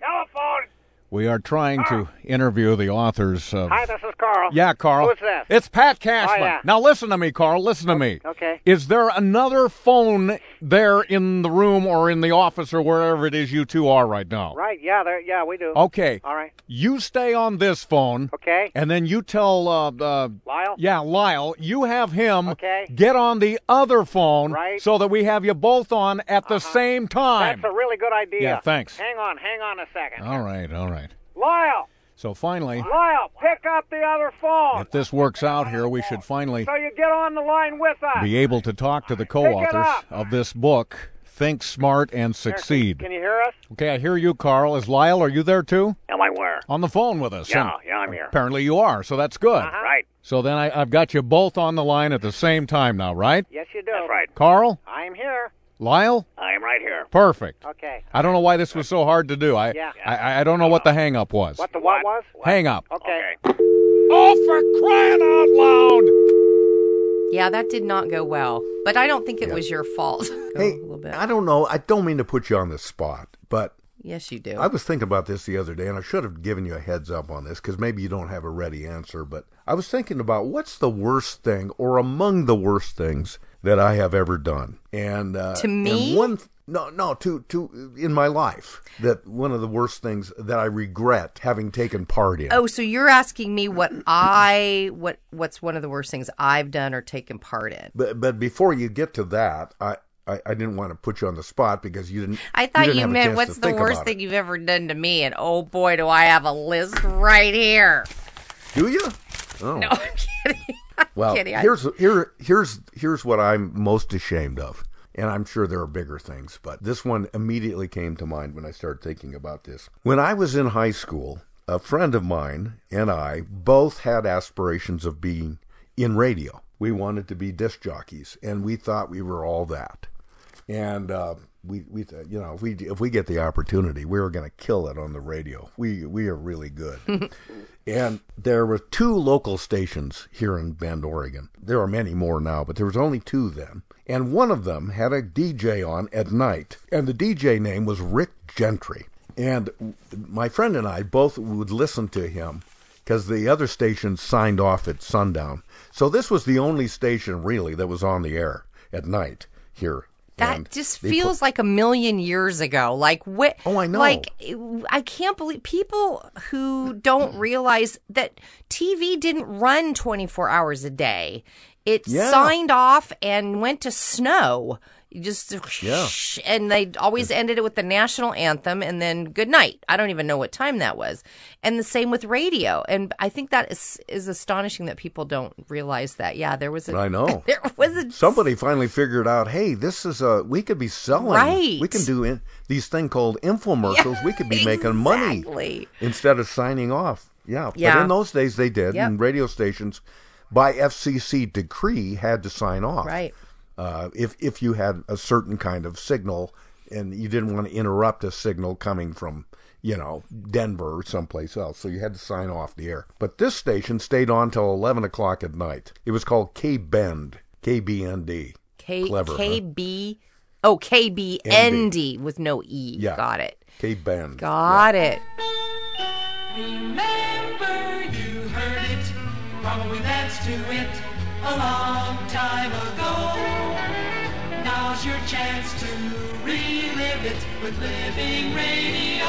Telephone! We are trying to interview the authors of. Hi, this is Carl. Yeah, Carl. Who's this? It's Pat Cashman. Oh, yeah. Now listen to me, Carl. Listen to me. Okay. Is there another phone there in the room or in the office or wherever it is you two are right now? Right, yeah, there, yeah, we do. Okay. All right. You stay on this phone. Okay. And then you tell uh, uh Lyle? Yeah, Lyle, you have him Okay. get on the other phone Right. so that we have you both on at the same time. That's a really good idea. Yeah, thanks. Hang on, hang on a second. All right, all right. Lyle! So finally, Lyle, pick up the other phone! if this works out here, we should finally So you get on the line with us. be able to talk to the co-authors of this book, Think Smart and Succeed. Can you hear us? Okay, I hear you, Carl. Is Lyle, are you there too? Am I where? On the phone with us. Yeah, And yeah, I'm here. Apparently you are, so that's good. Uh-huh. Right. So then I, I've got you both on the line at the same time now, right? Yes, you do. That's right. Carl? I'm here. Lyle? I am right here. Perfect. Okay. I don't know why this was so hard to do. I Yeah. I, I don't know what the hang up was. What the what, was? Hang up. Okay. Oh, for crying out loud! Yeah, that did not go well. But I don't think it was your fault. Hey, a little bit. I don't know. I don't mean to put you on the spot, but Yes, you do. I was thinking about this the other day, and I should have given you a heads up on this because maybe you don't have a ready answer. But I was thinking about what's the worst thing, or among the worst things that I have ever done. And uh, To me? and one, no, no, to to in my life that one of the worst things that I regret having taken part in. Oh, so you're asking me what I what what's one of the worst things I've done or taken part in? But but before you get to that, I. I, I didn't want to put you on the spot because you didn't. I thought didn't you, meant what's the worst thing you've ever done to me, and oh boy, do I have a list right here. Do you? Oh. No, I'm kidding. Well, kidding. Here's here here's here's what I'm most ashamed of, and I'm sure there are bigger things, but this one immediately came to mind when I started thinking about this. When I was in high school, a friend of mine and I both had aspirations of being in radio. We wanted to be disc jockeys, and we thought we were all that. And uh, we we uh, you know if we if we get the opportunity, we are going to kill it on the radio. We we are really good. And there were two local stations here in Bend, Oregon. There are many more now, but there was only two then. And one of them had a DJ on at night, and the DJ name was Rick Gentry. And my friend and I both would listen to him because the other stations signed off at sundown. So this was the only station really that was on the air at night here. That And just feels like a million years ago. Like what? Oh, I know. Like I can't believe people who don't realize that TV didn't run 24 hours a day. It Yeah. signed off and went to snow. You just Yeah. and they always ended it with the national anthem and then good night. I don't even know what time that was. And the same with radio. And I think that is is astonishing that people don't realize that. Yeah, there was a I know. there was a Somebody finally figured out, hey, this is a we could be selling. Right. We can do in, these thing called infomercials. we could be making money instead of signing off. Yeah. yeah. But in those days they did, Yep. and radio stations by FCC decree had to sign off. Right. Uh, if if you had a certain kind of signal and you didn't want to interrupt a signal coming from you know Denver or someplace else, so you had to sign off the air. But this station stayed on till eleven o'clock at night. It was called K Bend, K B N D. K Clever, huh? KB Oh, KBND with no E. Yeah. Got it. K Bend. Got it. Remember you heard it, probably danced to it a long time ago. Now's your chance to relive it with Living Radio.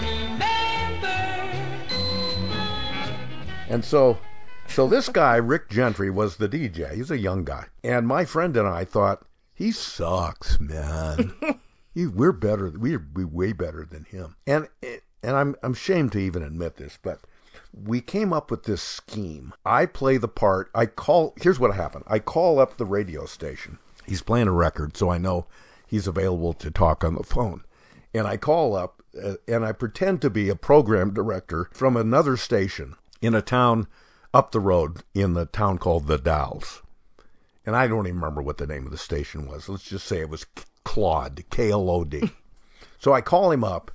Remember. And so, so this guy Rick Gentry was the DJ. He's a young guy, and my friend and I thought he sucks, man. he, we're better. We're, we're way better than him. And and I'm I'm ashamed to even admit this, but we came up with this scheme. I play the part. I call. Here's what happened. I call up the radio station. He's playing a record, so I know he's available to talk on the phone. And I call up uh, and I pretend to be a program director from another station in a town up the road in the town called The Dalles. And I don't even remember what the name of the station was. Let's just say it was Claude, K L O D. so I call him up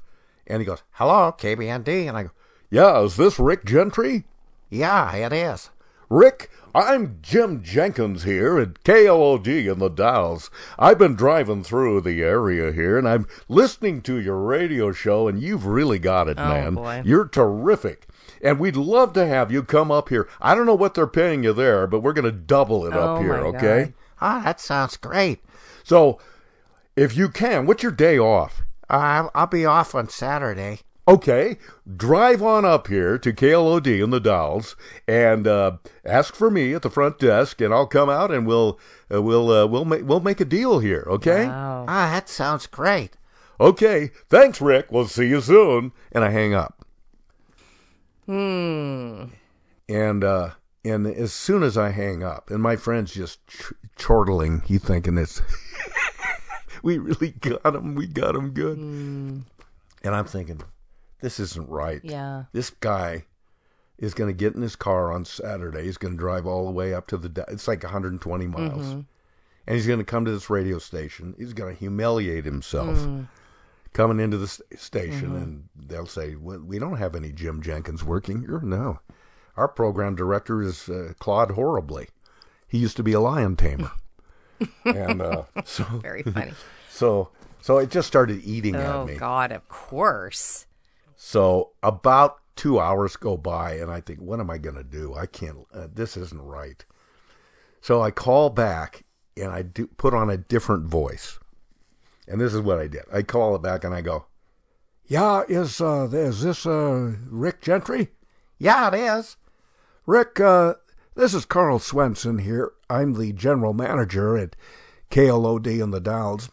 and he goes, Hello, KBND. And I go, Yeah, is this Rick Gentry? Yeah, it is. Rick, I'm Jim Jenkins here at KLOD in the Dalles. I've been driving through the area here and I'm listening to your radio show and you've really got it, Oh, man. boy. You're terrific. And we'd love to have you come up here. I don't know what they're paying you there, but we're going to double it up Oh, here, my okay? God. Ah, that sounds great. So, if you can, what's your day off? Uh, I'll be off on Saturday. Okay, drive on up here to KLOD in the Dalles and uh, ask for me at the front desk, and I'll come out and we'll uh, we'll uh, we'll make we'll make a deal here. Okay? Wow. Ah, that sounds great. Okay, thanks, Rick. We'll see you soon. And I hang up. Hmm. And uh, and as soon as I hang up, and my friend's just ch- chortling, he thinking it's we really got him, we got him good. And I'm thinking, this isn't right. Yeah. This guy is going to get in his car on Saturday. He's going to drive all the way up to the. It's like 120 miles, Mhm. and he's going to come to this radio station. He's going to humiliate himself. Mm. Coming into the st- station, Mhm. and they'll say, well, "We don't have any Jim Jenkins working here." No, our program director is uh, Claude Horribly. He used to be a lion tamer, and uh, so Very funny. So, so it just started eating Oh at me. Oh, God, of course. So about two hours go by, and I think, what am I going to do? I can't. Uh, this isn't right. So I call back, and I do put on a different voice, and this is what I did. I call it back, and I go, "Yeah, is uh, is this uh, Rick Gentry? Yeah, it is. Rick, uh, this is Carl Swenson here. I'm the general manager at KLOD in the Dalles.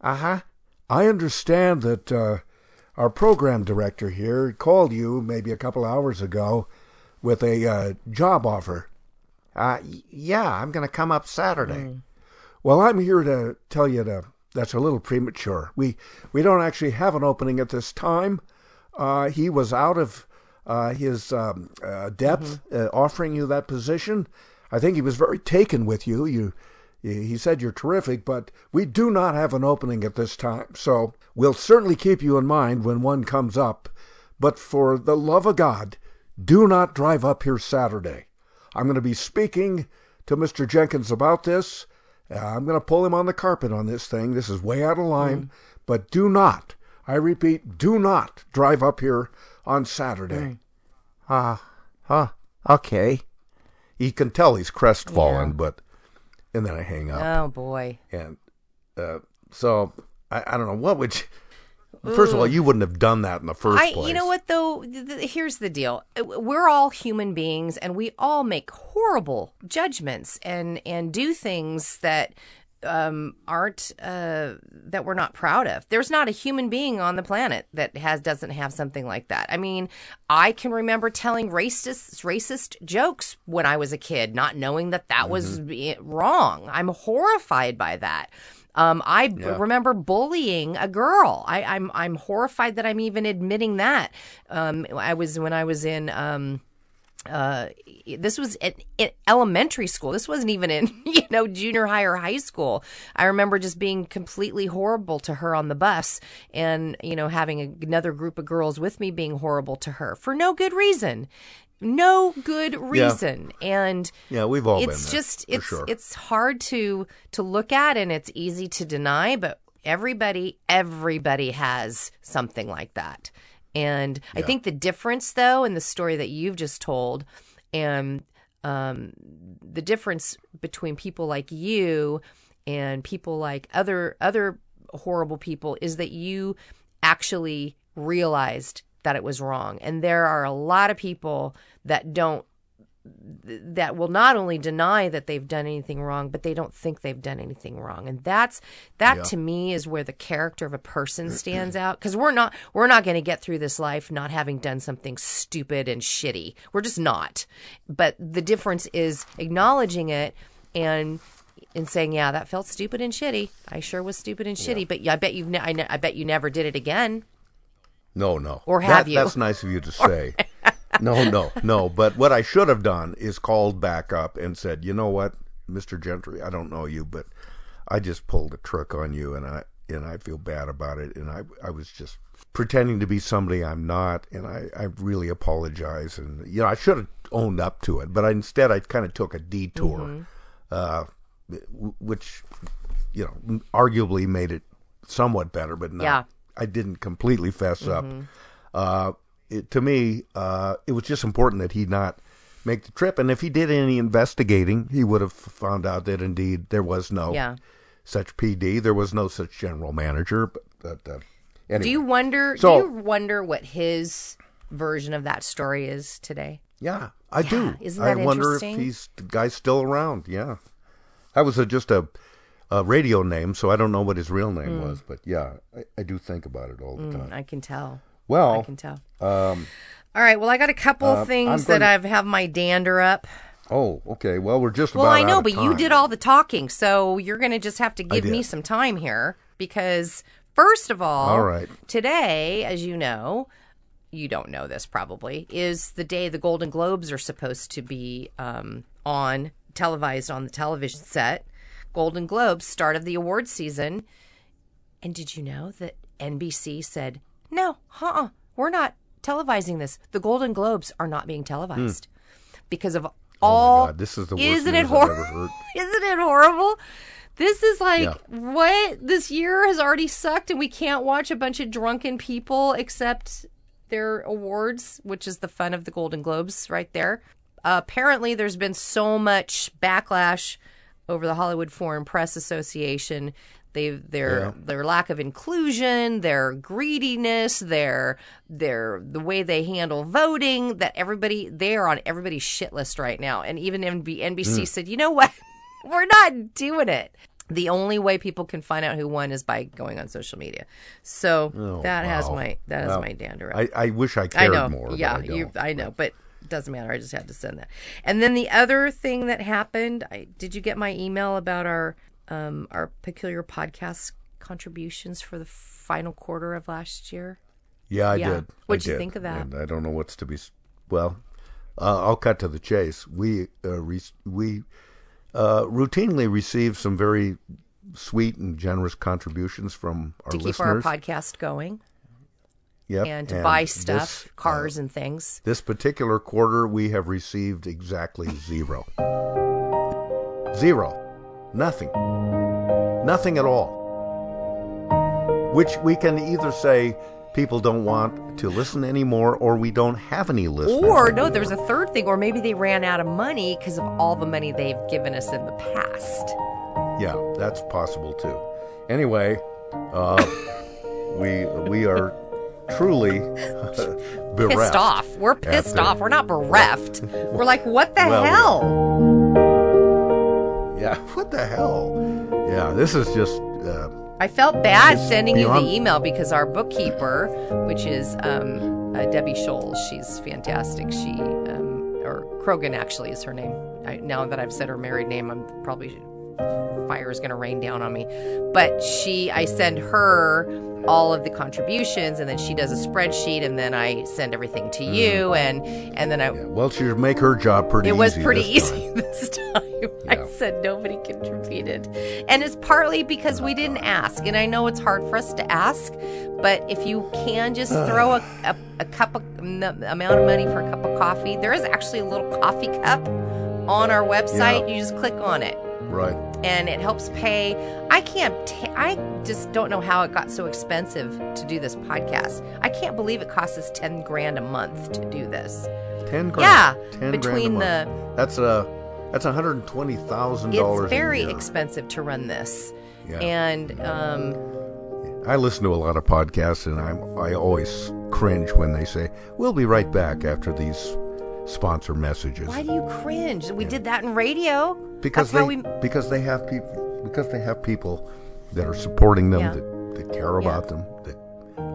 Uh huh. I understand that uh, our program director here called you maybe a couple hours ago with a uh, job offer. Uh, yeah, I'm going to come up Saturday. Well, I'm here to tell you that that's a little premature. We we don't actually have an opening at this time. Uh, he was out of uh, his um, uh, depth uh, offering you that position. I think he was very taken with you. You he said you're terrific, but we do not have an opening at this time. So we'll certainly keep you in mind when one comes up. But for the love of God, do not drive up here Saturday. I'm going to be speaking to Mr. Jenkins about this. Uh, I'm going to pull him on the carpet on this thing. This is way out of line. But do not, I repeat, do not drive up here on Saturday. ah, huh, okay. You can tell he's crestfallen, Yeah. but and then I hang up. Oh boy. And uh, so I, I don't know what would. You, first of all, you wouldn't have done that in the first I, place. you know what though? Th- th- Here's the deal: we're all human beings, and we all make horrible judgments and and do things that um, aren't uh, that we're not proud of. There's not a human being on the planet that has doesn't have something like that. I mean, I can remember telling racist racist jokes when I was a kid, not knowing that that was wrong. I'm horrified by that. Um, I b- Yeah. remember bullying a girl. I, I'm I'm horrified that I'm even admitting that. Um, I was when I was in um, uh, this was at, at elementary school. This wasn't even in you know junior high or high school. I remember just being completely horrible to her on the bus, and you know having a, another group of girls with me being horrible to her for no good reason. No good reason, and Yeah, we've all been it's there, just for it's sure. it's hard to to look at and it's easy to deny but everybody everybody has something like that and i think the difference though in the story that you've just told and um, the difference between people like you and people like other other horrible people is that you actually realized that it was wrong. And there are a lot of people that don't that will not only deny that they've done anything wrong but they don't think they've done anything wrong and that's that Yeah. to me is where the character of a person stands out because we're not we're not going to get through this life not having done something stupid and shitty we're just not but the difference is acknowledging it and and saying yeah that felt stupid and shitty i sure was stupid and shitty but i bet you've ne- I, ne- I bet you never did it again No, no. Or have That- you? That's nice of you to say. no, no, no. But what I should have done is called back up and said, you know what, Mister Gentry, I don't know you, but I just pulled a trick on you, and I and I feel bad about it, and I I was just pretending to be somebody I'm not, and I I really apologize, and you know I should have owned up to it, but I, instead I kind of took a detour, Mhm. uh, which you know arguably made it somewhat better, but not. Yeah. I didn't completely fess up. Mhm. Uh, it, to me, uh, it was just important that he not make the trip. And if he did any investigating, he would have found out that indeed there was no Yeah. such PD. There was no such general manager. But, but uh, anyway. do you wonder So- do you wonder what his version of that story is today Yeah, I do. isn't that I wonder if he's the guy's still around. Yeah, that was a, just a, a radio name, so I don't know what his real name Mm. was. But yeah, I, I do think about it all the Mm, time. i can tell Well, i can tell. Um, all right well i got a couple Uh, things that gonna- i've have my dander up. Oh, okay. Well, we're just well i know but you did all the talking so you're gonna just have to give me some time here because first of all All right. today as you know you don't know this probably is the day the golden globes are supposed to be um, on televised on the television set. Golden globes start of the award season. And did you know that nbc said no uh-uh. We're not televising this. The golden globes are not being televised because of all Hmm. Oh God, this is the worst isn't it horrible isn't it horrible? This is like Yeah. what? This year has already sucked and we can't watch a bunch of drunken people accept their awards which is the fun of the golden globes right there. Apparently there's been so much backlash over the hollywood foreign press association they their Yeah. their lack of inclusion their greediness their their the way they handle voting that everybody they are on everybody's shit list right now and even NB, nbc Mm. said you know what we're not doing it the only way people can find out who won is by going on social media so Oh, that has my that has Well, my dander I, I wish I cared know. more. Yeah, I you. I know, but it doesn't matter. I just had to send that. And then the other thing that happened, I, did you get my email about our um, our peculiar podcast contributions for the final quarter of last year? Yeah, I Yeah. did. What'd I you did. think of that? And I don't know what's to be. Well, uh, I'll cut to the chase. We uh, re- we uh, routinely receive some very sweet and generous contributions from our to keep listeners. our podcast going Yep, and to buy this, stuff, uh, cars and things. This particular quarter, we have received exactly zero. Zero. Nothing. Nothing at all. Which we can either say people don't want to listen anymore, or we don't have any listeners. Or no, there's a third thing, or maybe they ran out of money because of all the money they've given us in the past. Yeah, that's possible too. Anyway, uh, we we are truly bereft. Pissed off. We're pissed the- off. We're not bereft. We're like, what the Well, we- hell? Yeah, what the hell? Yeah, this is just. Uh, I felt bad sending you the email because our bookkeeper, which is um, uh, Debbie Scholes, she's fantastic. She, um, or Krogan actually is her name. I, now that I've said her married name, I'm probably fire is going to rain down on me. But she, I send her all of the contributions, and then she does a spreadsheet, and then I send everything to mm-hmm. you, and and then I. well, she make her job pretty It was pretty this easy time. this time. I said nobody contributed. And it's partly because we didn't ask. And I know it's hard for us to ask, but if you can just throw a, a, a cup of n- amount of money for a cup of coffee, there is actually a little coffee cup on our website. Yeah. You just click on it Right. and it helps pay. I can't, ta- I just don't know how it got so expensive to do this podcast. I can't believe it costs us 10 grand a month to do this. Ten grand. Yeah, ten between grand a the month. that's a that's one hundred twenty thousand dollars. It's very expensive to run this. Yeah. And um, I listen to a lot of podcasts, and I'm I always cringe when they say, "We'll be right back after these sponsor messages," why do you cringe? We did that in radio. because That's they we. because they have people because they have people that are supporting them Yeah. that, that care about them that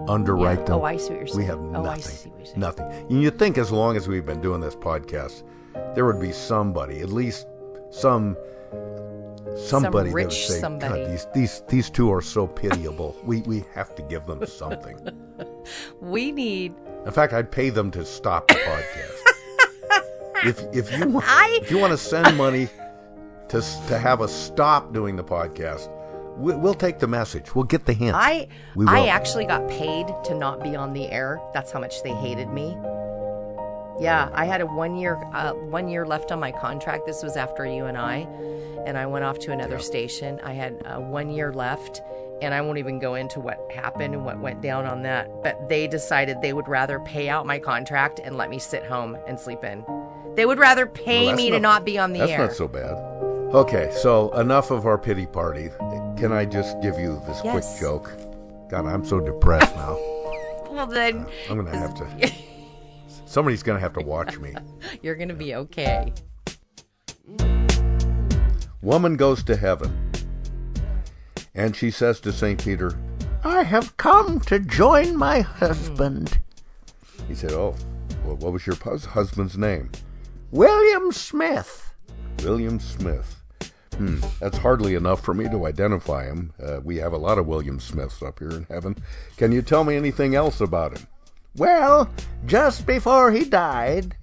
underwrite Yeah. them. Oh, I see what you're We saying. have Oh, I nothing. see what you're saying. Nothing. And you'd think as long as we've been doing this podcast, there would be somebody, at least some somebody that would say, somebody." God, these these these two are so pitiable. we we have to give them something. We need. In fact, I'd pay them to stop the podcast. If if you want, I- if you want to send money to to have us stop doing the podcast, we, we'll take the message. We'll get the hint. I I actually got paid to not be on the air. That's how much they hated me. Yeah, I had a one year uh, one year left on my contract. This was after you and I, and I went off to another station. I had uh, one year left, and I won't even go into what happened and what went down on that. But they decided they would rather pay out my contract and let me sit home and sleep in. They would rather pay Well, me to not be on the that's air. That's not so bad. Okay, so enough of our pity party. Can I just give you this Yes. quick joke? God, I'm so depressed now. well, then uh, I'm gonna have to. Somebody's gonna have to watch me. you're gonna be okay. Woman goes to heaven, and she says to Saint Peter, "I have come to join my hmm. husband." He said, "Oh, well, what was your husband's name?" William Smith. William Smith. Hmm, that's hardly enough for me to identify him. Uh, we have a lot of William Smiths up here in heaven. Can you tell me anything else about him? Well, just before he died,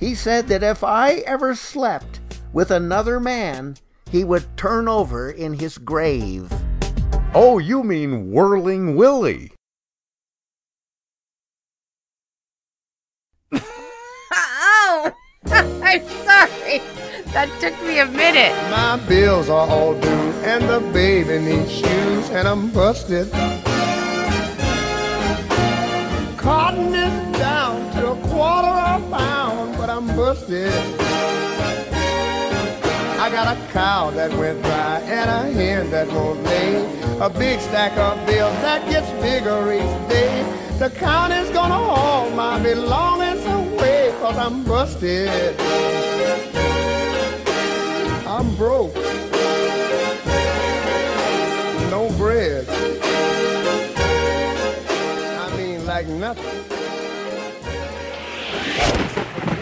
he said that if I ever slept with another man, he would turn over in his grave. Oh, you mean Whirling Willie? Oh, I'm sorry. That took me a minute. My bills are all due, and the baby needs shoes, and I'm busted. Cotton is down to a quarter of a pound, but I'm busted. I got a cow that went dry and a hen that won't lay. A big stack of bills that gets bigger each day. The county's gonna haul my belongings away, cause I'm busted. I'm broke. No bread. I mean, like nothing.